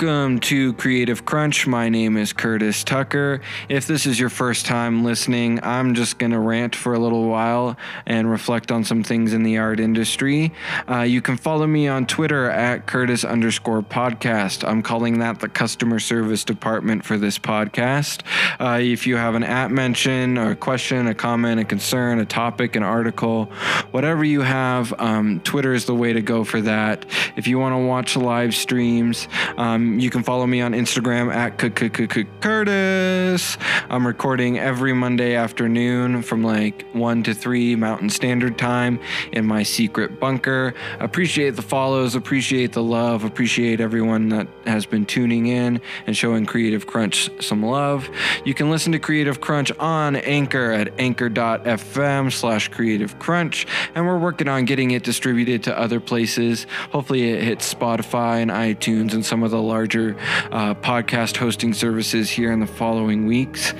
Welcome to Creative Crunch. My name is Curtis Tucker. If this is your first time listening, I'm just going to rant for a little while and reflect on some things in the art industry. Uh, you can follow me on Twitter at Curtis underscore podcast. I'm calling that the customer service department for this podcast. Uh, if you have an app mention or a question, a comment, a concern, a topic, an article, whatever you have, um, Twitter is the way to go for that. If you want to watch live streams, um, you can follow me on Instagram at Curtis. I'm recording every Monday afternoon from like 1 to 3 Mountain Standard Time in my secret bunker. Appreciate the follows, appreciate the love, appreciate everyone that has been tuning in and showing Creative Crunch some love. You can listen to Creative Crunch on Anchor at anchor.fm slash creative crunch. And we're working on getting it distributed to other places. Hopefully, it hits Spotify and iTunes and some of the larger uh, podcast hosting services here in the following weeks.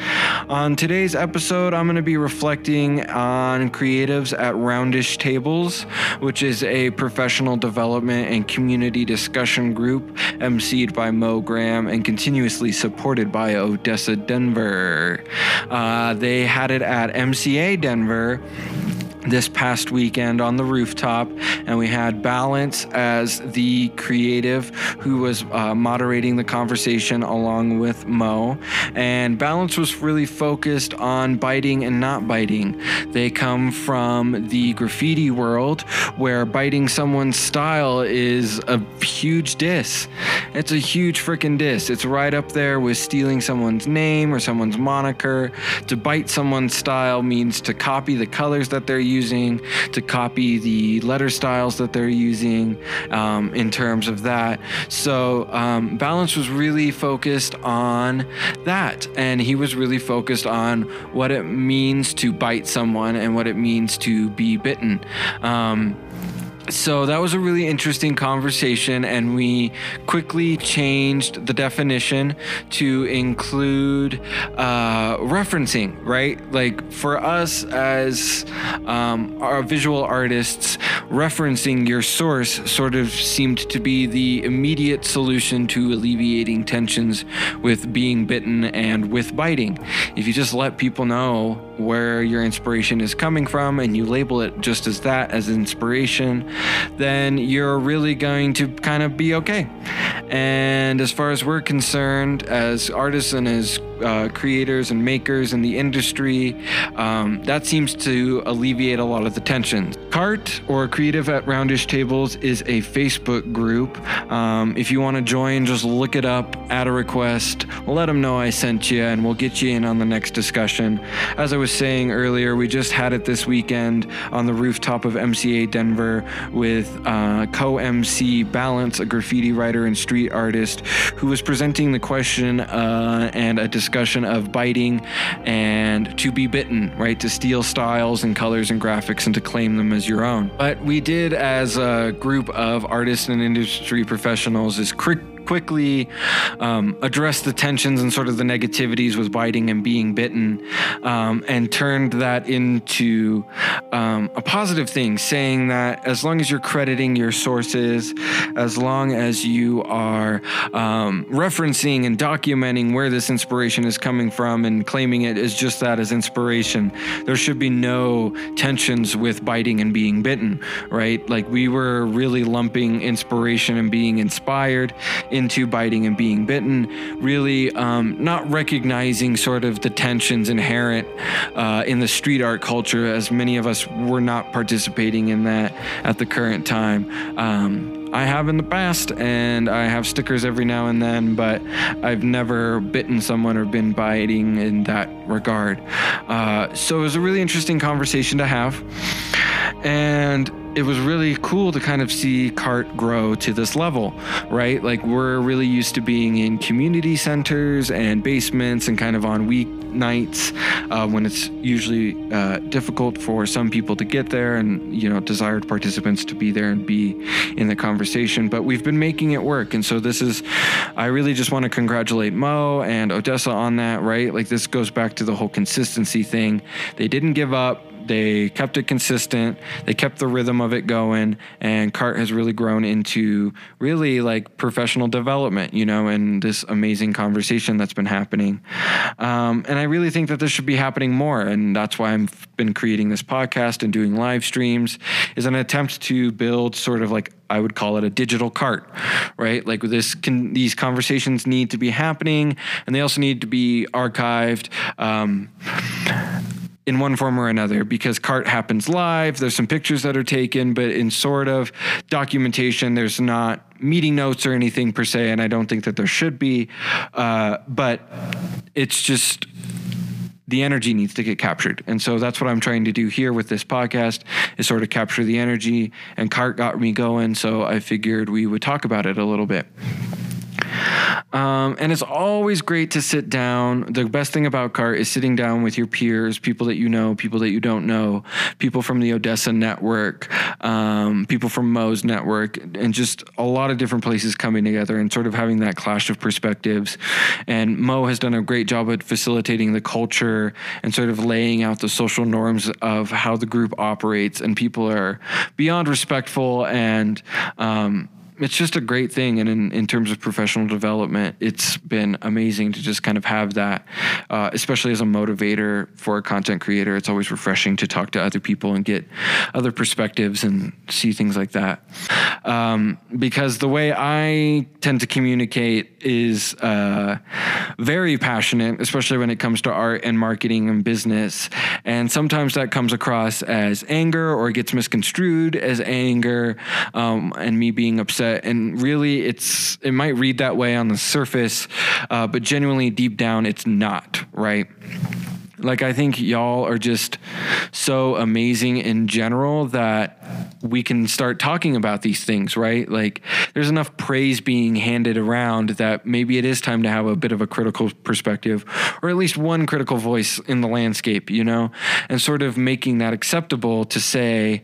On today's episode, I'm going to be reflecting on creatives at Roundish Tables, which is a professional development and community discussion group emceed by Mo Graham and continuously supported by Odessa Denver. Uh, they had it at MCA Denver this past weekend on the rooftop, and we had Balance as the creative who was uh, moderating the conversation along with Mo. And Balance was really focused on biting and not biting. They come from the graffiti world where biting someone's style is a huge diss. It's a huge freaking diss. It's right up there with stealing someone's name or someone's moniker. To bite someone's style means to copy the colors that they're using, to copy the letter styles that they're using um, in terms of that. So um, Balance was really focused on that. And he was really focused on what it means to bite someone and what it means to be bitten. Um, so that was a really interesting conversation, and we quickly changed the definition to include uh, referencing, right? Like for us as um, our visual artists, referencing your source sort of seemed to be the immediate solution to alleviating tensions with being bitten and with biting. If you just let people know where your inspiration is coming from and you label it just as that, as inspiration, then you're really going to kind of be okay. And as far as we're concerned, as artists and as uh, creators and makers in the industry, um, that seems to alleviate a lot of the tension. CART or Creative at Roundish Tables is a Facebook group. Um, if you want to join, just look it up, add a request, let them know I sent you, and we'll get you in on the next discussion. As I was saying earlier, we just had it this weekend on the rooftop of MCA Denver with uh, co MC Balance, a graffiti writer and street artist, who was presenting the question uh, and a discussion of biting and to be bitten, right? To steal styles and colors and graphics and to claim them as your own. But we did, as a group of artists and industry professionals, is quick quickly um, addressed the tensions and sort of the negativities with biting and being bitten um, and turned that into um, a positive thing, saying that as long as you're crediting your sources, as long as you are um, referencing and documenting where this inspiration is coming from and claiming it as just that as inspiration, there should be no tensions with biting and being bitten, right? Like we were really lumping inspiration and being inspired into biting and being bitten, really um, not recognizing sort of the tensions inherent uh, in the street art culture, as many of us were not participating in that at the current time. Um, I have in the past, and I have stickers every now and then, but I've never bitten someone or been biting in that regard. Uh, so it was a really interesting conversation to have. And it was really cool to kind of see CART grow to this level, right? Like we're really used to being in community centers and basements and kind of on weeknights uh, when it's usually uh, difficult for some people to get there and, you know, desired participants to be there and be in the conversation. But we've been making it work. And so this is, I really just want to congratulate Mo and Odessa on that, right? Like this goes back to the whole consistency thing. They didn't give up they kept it consistent, they kept the rhythm of it going, and Cart has really grown into really like professional development, you know, and this amazing conversation that's been happening. Um, and I really think that this should be happening more, and that's why I've been creating this podcast and doing live streams, is an attempt to build sort of like I would call it a digital cart, right? Like this can these conversations need to be happening, and they also need to be archived. Um, in one form or another because cart happens live there's some pictures that are taken but in sort of documentation there's not meeting notes or anything per se and i don't think that there should be uh, but it's just the energy needs to get captured. And so that's what I'm trying to do here with this podcast is sort of capture the energy and cart got me going. So I figured we would talk about it a little bit. Um, and it's always great to sit down. The best thing about CART is sitting down with your peers, people that you know, people that you don't know, people from the Odessa network, um, people from Mo's network, and just a lot of different places coming together and sort of having that clash of perspectives. And Mo has done a great job at facilitating the culture and sort of laying out the social norms of how the group operates. And people are beyond respectful and, um, it's just a great thing. And in, in terms of professional development, it's been amazing to just kind of have that, uh, especially as a motivator for a content creator. It's always refreshing to talk to other people and get other perspectives and see things like that. Um, because the way I tend to communicate is uh, very passionate, especially when it comes to art and marketing and business. And sometimes that comes across as anger or gets misconstrued as anger um, and me being upset and really it's it might read that way on the surface, uh, but genuinely deep down it's not right. Like I think y'all are just so amazing in general that we can start talking about these things, right? Like there's enough praise being handed around that maybe it is time to have a bit of a critical perspective or at least one critical voice in the landscape, you know, and sort of making that acceptable to say,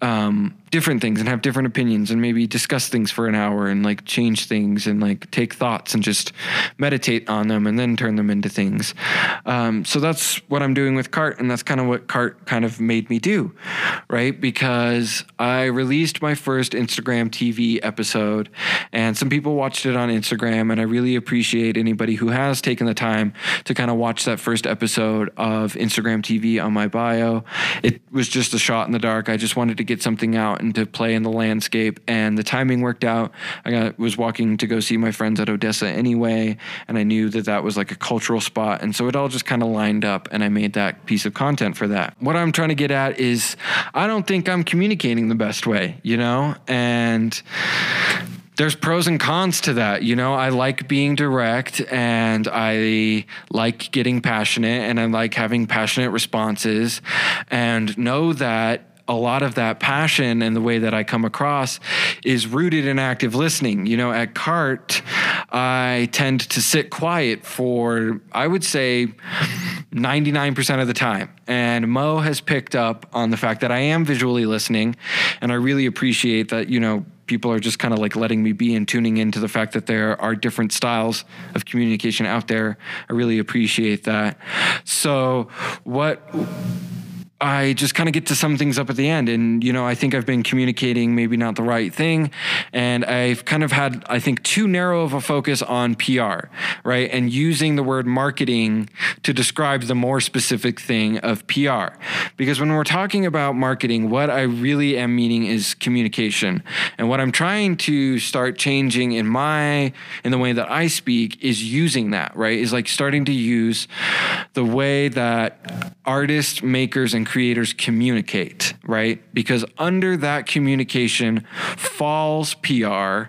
um, different things and have different opinions and maybe discuss things for an hour and like change things and like take thoughts and just meditate on them and then turn them into things. Um, so that's what I'm doing with Cart, and that's kind of what Cart kind of made me do, right? Because I released my first Instagram TV episode, and some people watched it on Instagram, and I really appreciate anybody who has taken the time to kind of watch that first episode of Instagram TV on my bio. It was just a shot in the dark. I just wanted to get something out to play in the landscape. And the timing worked out. I got, was walking to go see my friends at Odessa anyway, and I knew that that was like a cultural spot. And so it all just kind of lined up, and I made that piece of content for that. What I'm trying to get at is I don't think I'm communicating the best way, you know? And there's pros and cons to that. You know, I like being direct and I like getting passionate and I like having passionate responses and know that a lot of that passion and the way that I come across is rooted in active listening. You know, at CART, I tend to sit quiet for, I would say, 99% of the time. And Mo has picked up on the fact that I am visually listening. And I really appreciate that, you know, people are just kind of like letting me be and tuning into the fact that there are different styles of communication out there. I really appreciate that. So, what I just kind of get to sum things up at the end. And, you know, I think I've been communicating maybe not the right thing. And I've kind of had, I think, too narrow of a focus on PR, right? And using the word marketing to describe the more specific thing of PR. Because when we're talking about marketing, what I really am meaning is communication. And what I'm trying to start changing in my, in the way that I speak is using that, right? Is like starting to use the way that artists, makers, and creators communicate, right? Because under that communication falls PR,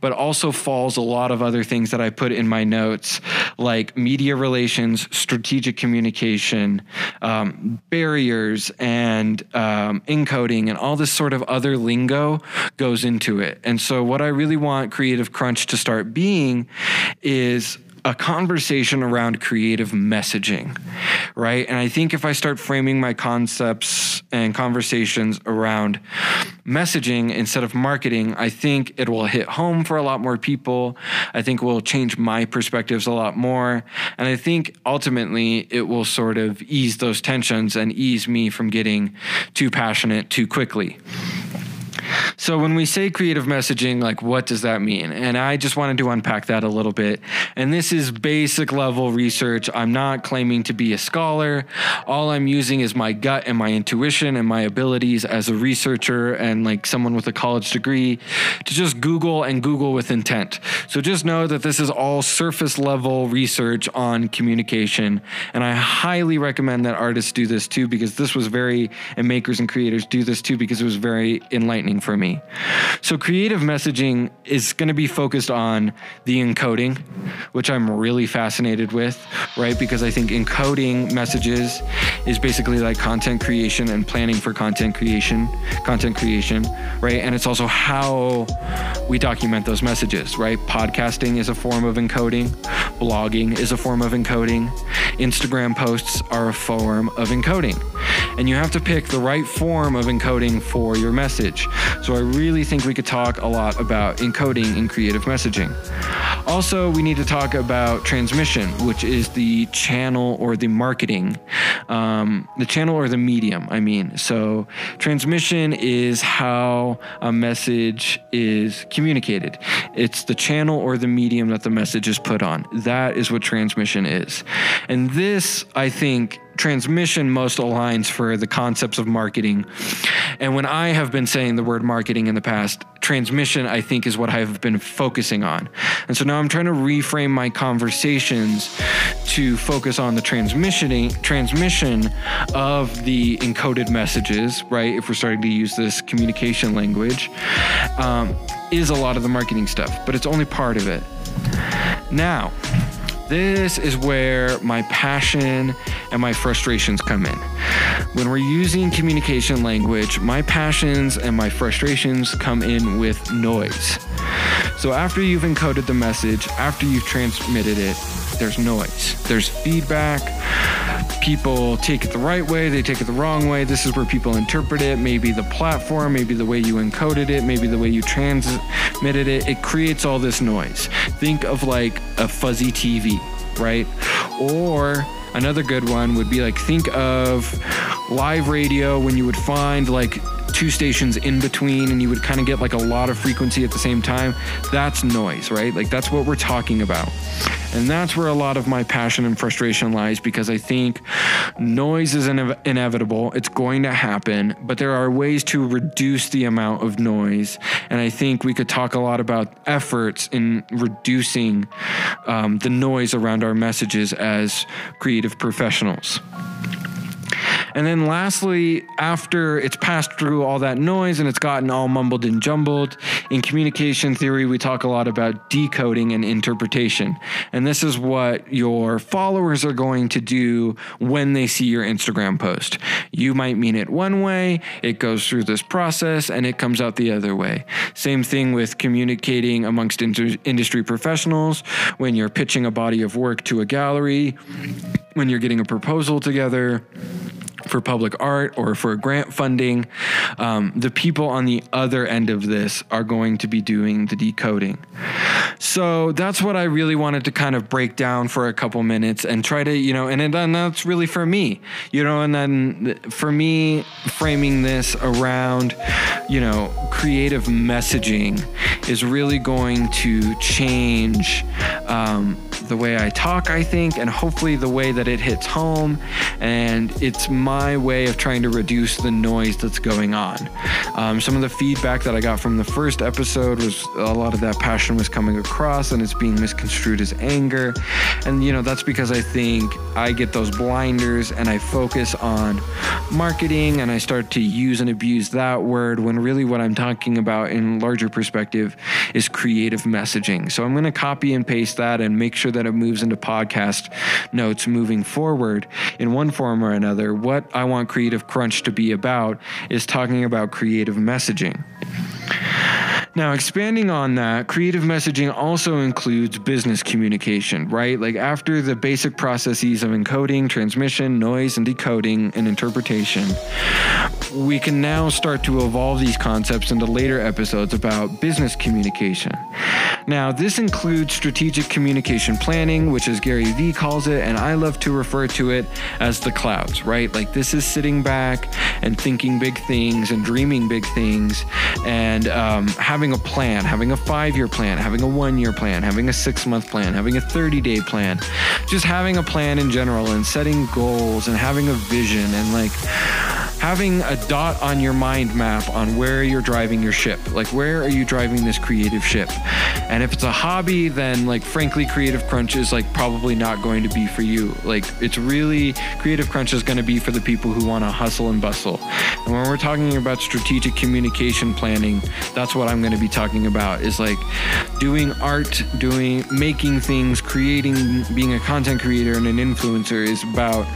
but also falls a lot of other things that I put in my notes, like media relations, strategic communication, um, barriers, and um, encoding, and all this sort of other lingo goes into it. And so, what I really want Creative Crunch to start being is a conversation around creative messaging, right? And I think if I start framing my concepts and conversations around messaging instead of marketing, I think it will hit home for a lot more people. I think will change my perspectives a lot more. And I think ultimately it will sort of ease those tensions and ease me from getting too passionate too quickly. So when we say creative messaging, like what does that mean? And I just wanted to unpack that a little bit. And this is basic level research. I'm not claiming to be a scholar. All I'm using is my gut and my intuition and my abilities as a researcher and like someone with a college degree to just Google and Google with intent. So just know that this is all surface level research on communication. And I highly recommend that artists do this too because this was very, and makers and creators do this too because it was very enlightening for me. So, creative messaging is going to be focused on the encoding, which I'm really fascinated with, right? Because I think encoding messages is basically like content creation and planning for content creation, content creation, right? And it's also how we document those messages, right? Podcasting is a form of encoding, blogging is a form of encoding, Instagram posts are a form of encoding. And you have to pick the right form of encoding for your message. So I really think we could talk a lot about encoding in creative messaging. Also, we need to talk about transmission, which is the channel or the marketing, um, the channel or the medium, I mean. So, transmission is how a message is communicated, it's the channel or the medium that the message is put on. That is what transmission is. And this, I think, transmission most aligns for the concepts of marketing. And when I have been saying the word marketing in the past, transmission, I think, is what I've been focusing on. And so now I'm trying to reframe my conversations to focus on the transmission transmission of the encoded messages, right? If we're starting to use this communication language, um, is a lot of the marketing stuff, but it's only part of it. Now, this is where my passion and my frustrations come in. When we're using communication language, my passions and my frustrations come in with noise. So after you've encoded the message, after you've transmitted it, there's noise, there's feedback. People take it the right way, they take it the wrong way. This is where people interpret it. Maybe the platform, maybe the way you encoded it, maybe the way you transmitted it. It creates all this noise. Think of like a fuzzy TV, right? Or another good one would be like think of live radio when you would find like two stations in between and you would kind of get like a lot of frequency at the same time, that's noise, right? Like that's what we're talking about. And that's where a lot of my passion and frustration lies because I think noise is inev- inevitable. It's going to happen, but there are ways to reduce the amount of noise. And I think we could talk a lot about efforts in reducing um, the noise around our messages as creative professionals. And then lastly, after it's passed through all that noise and it's gotten all mumbled and jumbled, in communication theory, we talk a lot about decoding and interpretation. And this is what your followers are going to do when they see your Instagram post. You might mean it one way, it goes through this process, and it comes out the other way. Same thing with communicating amongst inter- industry professionals when you're pitching a body of work to a gallery, when you're getting a proposal together for public art or for grant funding, um, the people on the other end of this are going to be doing the decoding. So that's what I really wanted to kind of break down for a couple minutes and try to, you know, and then that's really for me, you know, and then for me, framing this around, you know, creative messaging is really going to change um, the way I talk, I think, and hopefully the way that it hits home. And it's my way of trying to reduce the noise that's going on. Um, some of the feedback that I got from the first episode was a lot of that passion was coming across and it's being misconstrued as anger. And, you know, that's because I think I get those blinders and I focus on marketing and I start to use and abuse that word when really what I'm talking about in larger perspective is creative messaging. So I'm going to copy and paste that and make sure that it moves into podcast notes moving forward in one form or another. What I want Creative Crunch to be about is talking about creative messaging. Now, expanding on that, creative messaging also includes business communication, right? Like after the basic processes of encoding, transmission, noise, and decoding and interpretation, we can now start to evolve these concepts into later episodes about business communication. Now, this includes strategic communication planning, which as Gary Vee calls it, and I love to refer to it as the clouds, right? Like this is sitting back and thinking big things and dreaming big things and um, having a plan, having a five year plan, having a one year plan, having a six month plan, having a 30 day plan, just having a plan in general and setting goals and having a vision and like having a dot on your mind map on where you're driving your ship. Like, where are you driving this creative ship? And if it's a hobby, then, like, frankly, Creative Crunch is, like, probably not going to be for you. Like, it's really, Creative Crunch is going to be for the people who want to hustle and bustle. And when we're talking about strategic communication planning, that's what I'm going to be talking about is like doing art, doing, making things, creating, being a content creator and an influencer is about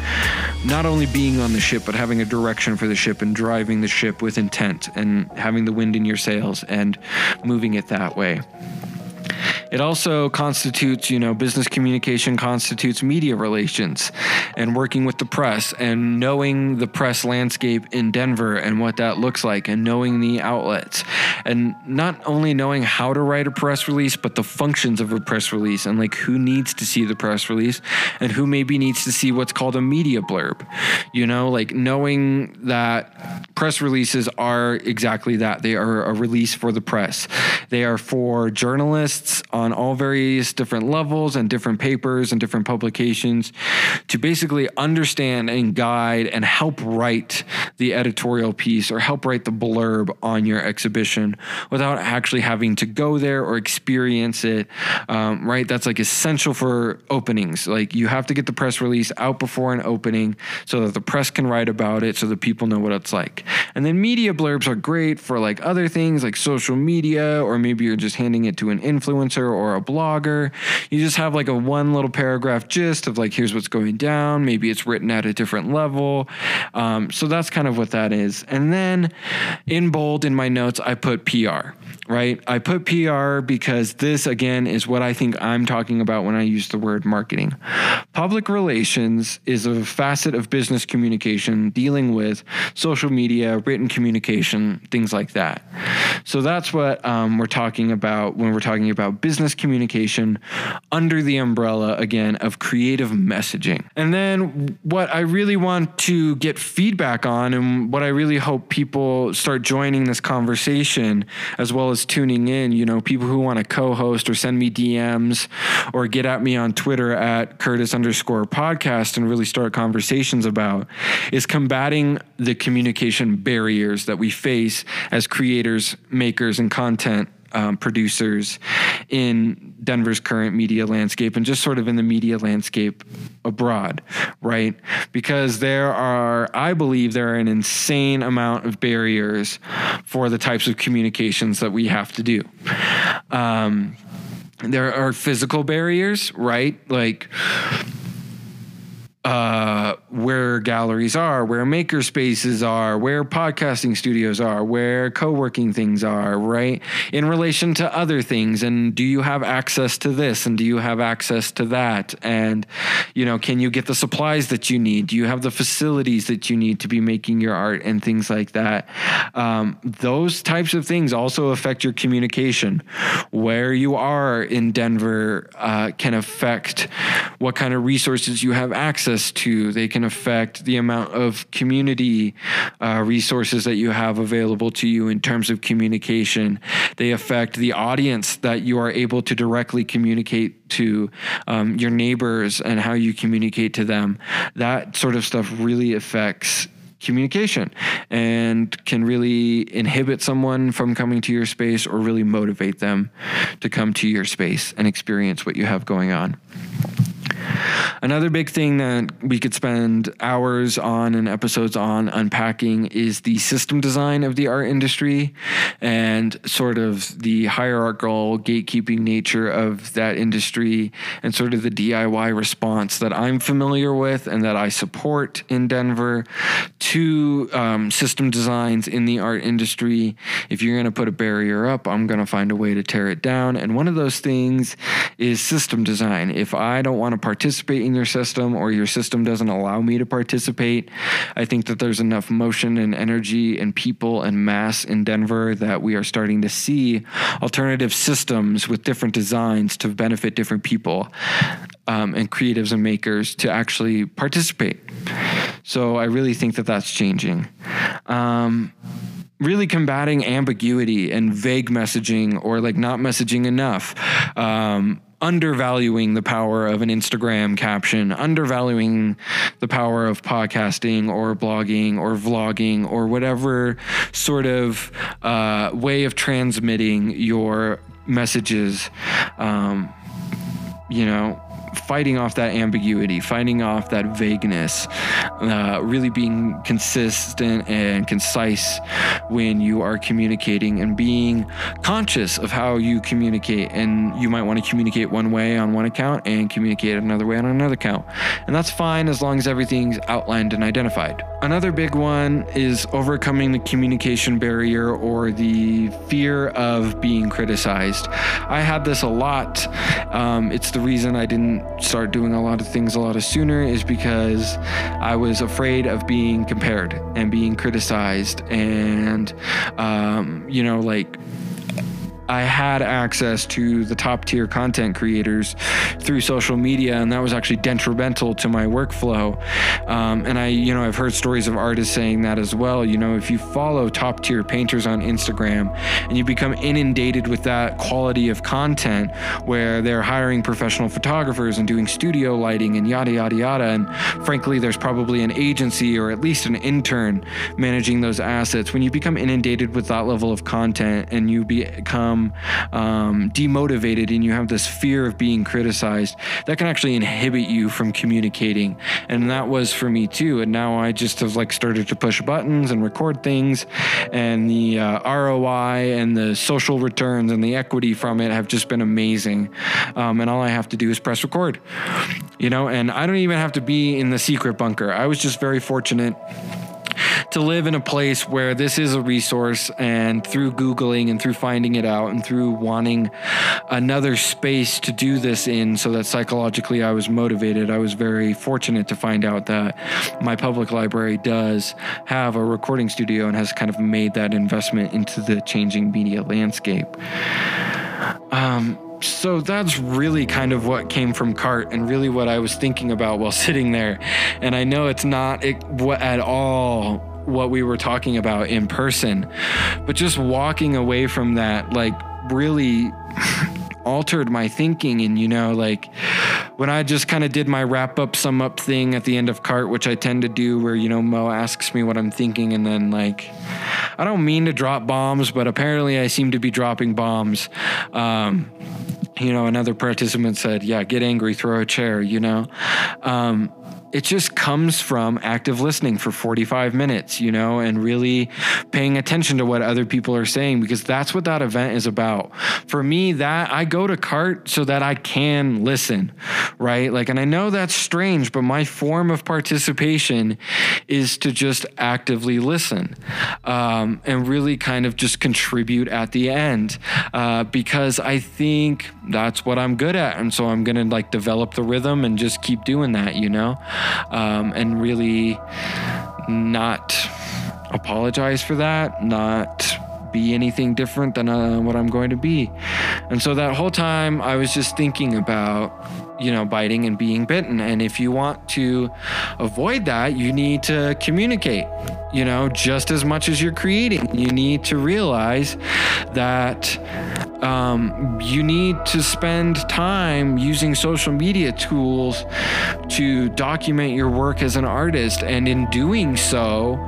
not only being on the ship, but having a direction for the ship and driving the ship with intent and having the wind in your sails and moving it that way. It also constitutes, you know, business communication constitutes media relations and working with the press and knowing the press landscape in Denver and what that looks like and knowing the outlets and not only knowing how to write a press release, but the functions of a press release and like who needs to see the press release and who maybe needs to see what's called a media blurb. You know, like knowing that press releases are exactly that. They are a release for the press. They are for journalists on all various different levels and different papers and different publications to basically understand and guide and help write the editorial piece or help write the blurb on your exhibition without actually having to go there or experience it. Um, right? That's like essential for openings. Like you have to get the press release out before an opening so that the press can write about it so that people know what it's like. And then media blurbs are great for like other things like social media, or maybe you're just handing it to an influencer or a blogger. You just have like a one little paragraph gist of like, here's what's going down. Maybe it's written at a different level. Um, so that's kind of what that is. And then in bold in my notes, I put PR, right? I put PR because this, again, is what I think I'm talking about when I use the word marketing. Public relations is a facet of business communication dealing with social media, written communication, things like that. So that's what um, we're talking about when we're talking about business communication under the umbrella, again, of creative messaging. And then what I really want to get feedback on, and what I really hope people start joining this conversation as well as tuning in, you know, people who want to co host or send me DMs or get at me on Twitter at Curtis underscore podcast and really start conversations about is combating the communication barriers that we face as creators, makers, and content um, producers in Denver's current media landscape and just sort of in the media landscape abroad, right? Because there are, I believe, there are an insane amount of barriers for the types of communications that we have to do. Um, there are physical barriers, right? Like, uh, where galleries are, where maker spaces are, where podcasting studios are, where co working things are, right? In relation to other things. And do you have access to this? And do you have access to that? And, you know, can you get the supplies that you need? Do you have the facilities that you need to be making your art and things like that? Um, those types of things also affect your communication. Where you are in Denver uh, can affect what kind of resources you have access access to. They can affect the amount of community uh, resources that you have available to you in terms of communication. They affect the audience that you are able to directly communicate to um, your neighbors and how you communicate to them. That sort of stuff really affects communication and can really inhibit someone from coming to your space or really motivate them to come to your space and experience what you have going on. Another big thing that we could spend hours on and episodes on unpacking is the system design of the art industry and sort of the hierarchical gatekeeping nature of that industry and sort of the DIY response that I'm familiar with and that I support in Denver to um, system designs in the art industry. If you're going to put a barrier up, I'm going to find a way to tear it down. And one of those things is system design. If I don't want to participate in your system or your system doesn't allow me to participate, I think that there's enough motion and energy and people and mass in Denver that we are starting to see alternative systems with different designs to benefit different people um, and creatives and makers to actually participate. So I really think that that's changing. Um, really combating ambiguity and vague messaging or like not messaging enough. Um, undervaluing the power of an Instagram caption, undervaluing the power of podcasting or blogging or vlogging or whatever sort of uh, way of transmitting your messages. Um, you know, fighting off that ambiguity, fighting off that vagueness, uh, really being consistent and concise when you are communicating and being conscious of how you communicate. And you might want to communicate one way on one account and communicate another way on another account. And that's fine as long as everything's outlined and identified. Another big one is overcoming the communication barrier or the fear of being criticized. I had this a lot. Um, it's the reason I didn't start doing a lot of things a lot sooner is because I was afraid of being compared and being criticized and, um, you know, like I had access to the top tier content creators through social media, and that was actually detrimental to my workflow. Um, and I, you know, I've heard stories of artists saying that as well. You know, if you follow top tier painters on Instagram and you become inundated with that quality of content where they're hiring professional photographers and doing studio lighting and yada, yada, yada. And frankly, there's probably an agency or at least an intern managing those assets. When you become inundated with that level of content and you become become um, demotivated and you have this fear of being criticized, that can actually inhibit you from communicating. And that was for me too. And now I just have like started to push buttons and record things, and the uh, ROI and the social returns and the equity from it have just been amazing. Um, and all I have to do is press record, you know, and I don't even have to be in the secret bunker. I was just very fortunate to live in a place where this is a resource and through Googling and through finding it out and through wanting another space to do this in so that psychologically I was motivated, I was very fortunate to find out that my public library does have a recording studio and has kind of made that investment into the changing media landscape. Um, so that's really kind of what came from cart and really what I was thinking about while sitting there. And I know it's not at all what we were talking about in person, but just walking away from that, like, really altered my thinking. And, you know, like when I just kind of did my wrap up, sum up thing at the end of cart, which I tend to do, where, you know, Mo asks me what I'm thinking. And then, like, I don't mean to drop bombs, but apparently I seem to be dropping bombs. Um, you know, another participant said, Yeah, get angry, throw a chair, you know. Um, it just comes from active listening for 45 minutes, you know, and really paying attention to what other people are saying because that's what that event is about. For me, that I go to cart so that I can listen, right? Like, and I know that's strange, but my form of participation is to just actively listen um, and really kind of just contribute at the end uh, because I think that's what I'm good at. And so I'm going to like develop the rhythm and just keep doing that, you know? Um, and really not apologize for that, not be anything different than uh, what I'm going to be. And so that whole time I was just thinking about, you know, biting and being bitten. And if you want to avoid that, you need to communicate, you know, just as much as you're creating. You need to realize that um, you need to spend time using social media tools to document your work as an artist. And in doing so,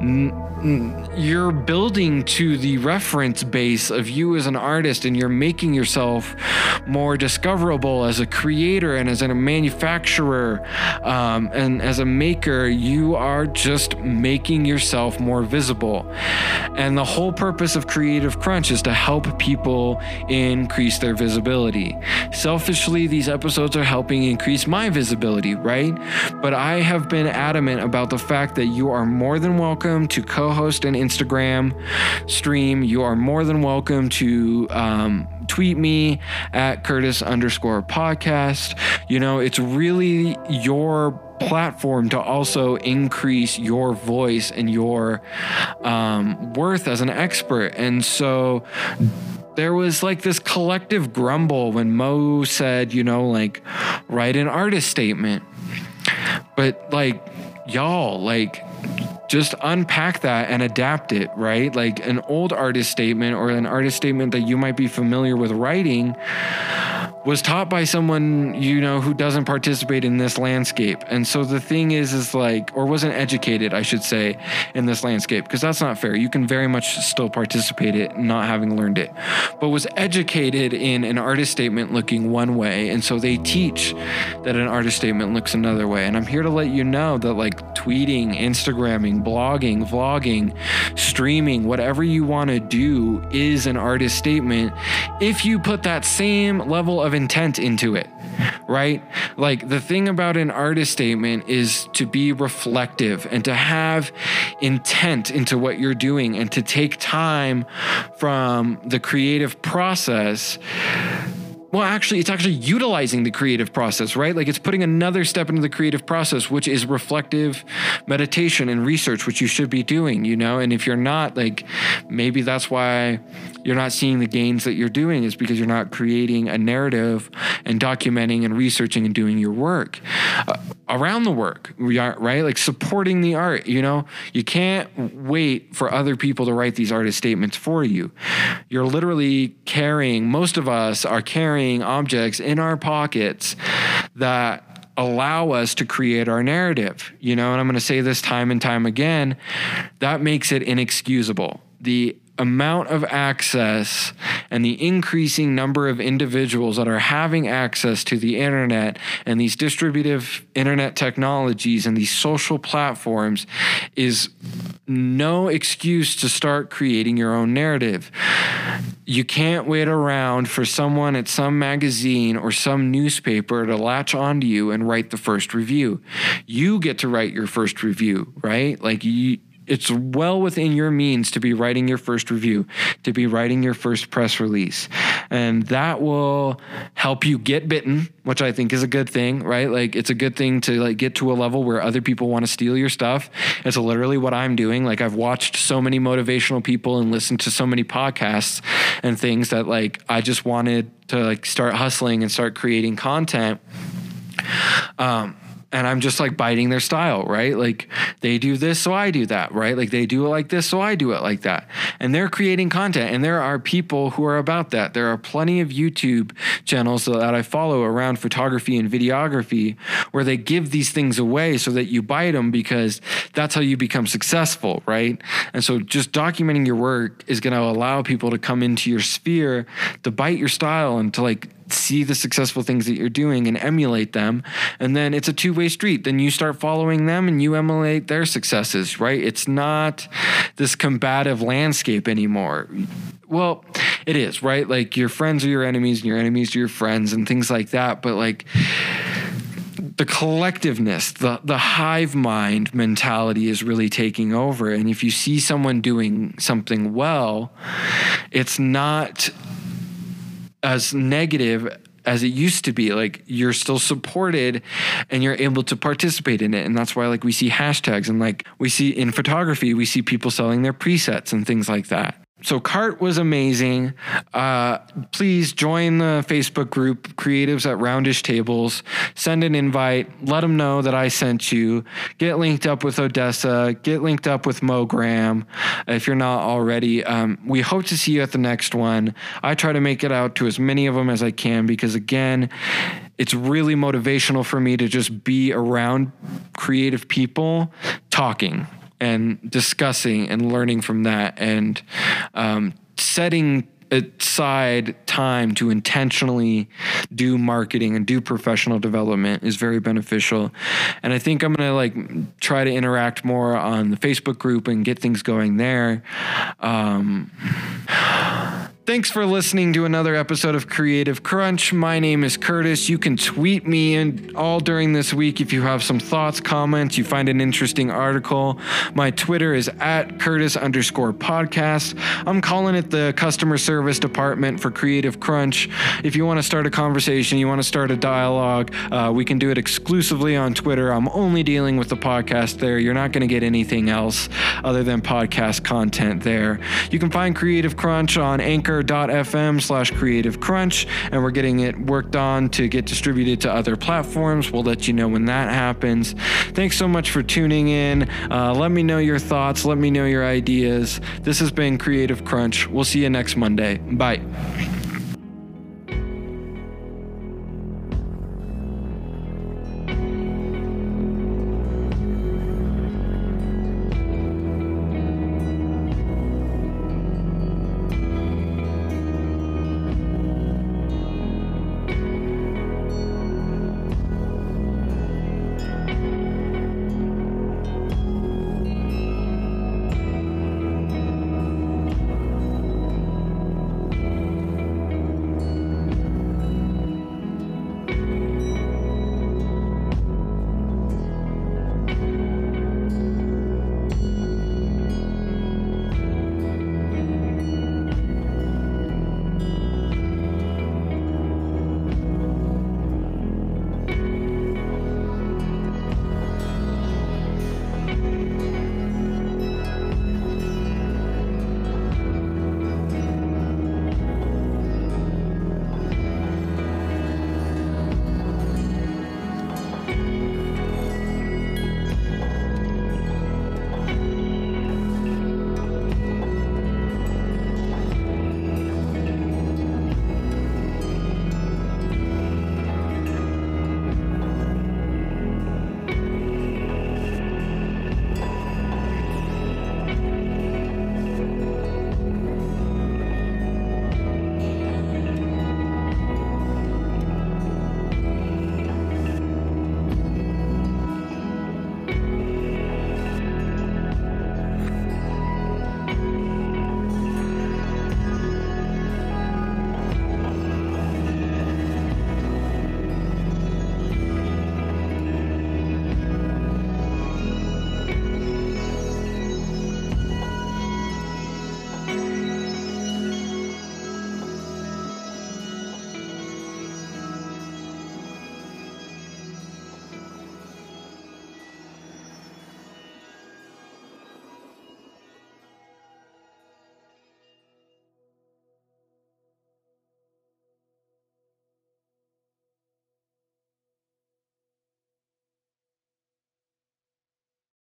n- you're building to the reference base of you as an artist and you're making yourself more discoverable as a creator and as a manufacturer um, and as a maker you are just making yourself more visible. And the whole purpose of creative crunch is to help people increase their visibility. Selfishly these episodes are helping increase my visibility right? But i have been adamant about the fact that you are more than welcome to co host an Instagram stream. You are more than welcome to um, tweet me at Curtis underscore podcast. You know, it's really your platform to also increase your voice and your um, worth as an expert. And so, there was like this collective grumble when Mo said, you know, like, write an artist statement. But like, y'all, like, just unpack that and adapt it, right? Like an old artist statement or an artist statement that you might be familiar with writing was taught by someone you know who doesn't participate in this landscape. And so the thing is is like or wasn't educated i should say in this landscape because that's not fair. You can very much still participate it not having learned it. But was educated in an artist statement looking one way and so they teach that an artist statement looks another way. And i'm here to let you know that like tweeting instagramming blogging vlogging streaming whatever you want to do is an artist statement. If you put that same level of of intent into it, right? Like the thing about an artist statement is to be reflective and to have intent into what you're doing and to take time from the creative process well actually it's actually utilizing the creative process right? Like it's putting another step into the creative process which is reflective meditation and research which you should be doing you know? And if you're not like maybe that's why you're not seeing the gains that you're doing is because you're not creating a narrative and documenting and researching and doing your work uh, around the work right? Like supporting the art you know? You can't wait for other people to write these artist statements for you. You're literally carrying most of us are carrying objects in our pockets that allow us to create our narrative. You know and i'm going to say this time and time again that makes it inexcusable. The amount of access and the increasing number of individuals that are having access to the internet and these distributive internet technologies and these social platforms is no excuse to start creating your own narrative. You can't wait around for someone at some magazine or some newspaper to latch onto you and write the first review. You get to write your first review, right? Like you it's well within your means to be writing your first review, to be writing your first press release. And that will help you get bitten, which I think is a good thing, right? Like it's a good thing to like get to a level where other people want to steal your stuff. It's literally what I'm doing. Like I've watched so many motivational people and listened to so many podcasts and things that like I just wanted to like start hustling and start creating content. Um and I'm just like biting their style, right? Like they do this, so I do that, right? Like they do it like this, so I do it like that. And they're creating content, and there are people who are about that. There are plenty of YouTube channels that I follow around photography and videography where they give these things away so that you bite them because that's how you become successful, right? And so just documenting your work is going to allow people to come into your sphere to bite your style and to like see the successful things that you're doing and emulate them. And then it's a two way street. Then you start following them and you emulate their successes, right? It's not this combative landscape anymore. Well, it is, right? Like your friends are your enemies and your enemies are your friends and things like that. But like, the collectiveness, the the hive mind mentality is really taking over. And if you see someone doing something well, it's not as negative as it used to be. Like you're still supported and you're able to participate in it. And that's why like we see hashtags and like we see in photography we see people selling their presets and things like that so Cart was amazing. Uh, please join the Facebook group Creatives at Roundish Tables. Send an invite. Let them know that I sent you. Get linked up with Odessa. Get linked up with Mo Graham if you're not already. Um, we hope to see you at the next one. I try to make it out to as many of them as I can because again, it's really motivational for me to just be around creative people talking and discussing and learning from that and um, setting aside time to intentionally do marketing and do professional development is very beneficial. And I think I'm gonna like try to interact more on the Facebook group and get things going there. Um, Thanks for listening to another episode of Creative Crunch. My name is Curtis. You can tweet me and all during this week if you have some thoughts, comments, you find an interesting article. My Twitter is at Curtis underscore podcast. I'm calling it the customer service department for Creative Crunch. If you want to start a conversation, you want to start a dialogue, uh, we can do it exclusively on Twitter. I'm only dealing with the podcast there. You're not going to get anything else other than podcast content there. You can find Creative Crunch on Anchor anchor.fm slash creative crunch and we're getting it worked on to get distributed to other platforms. We'll let you know when that happens. Thanks so much for tuning in. Uh, let me know your thoughts. Let me know your ideas. This has been creative crunch. We'll see you next monday. Bye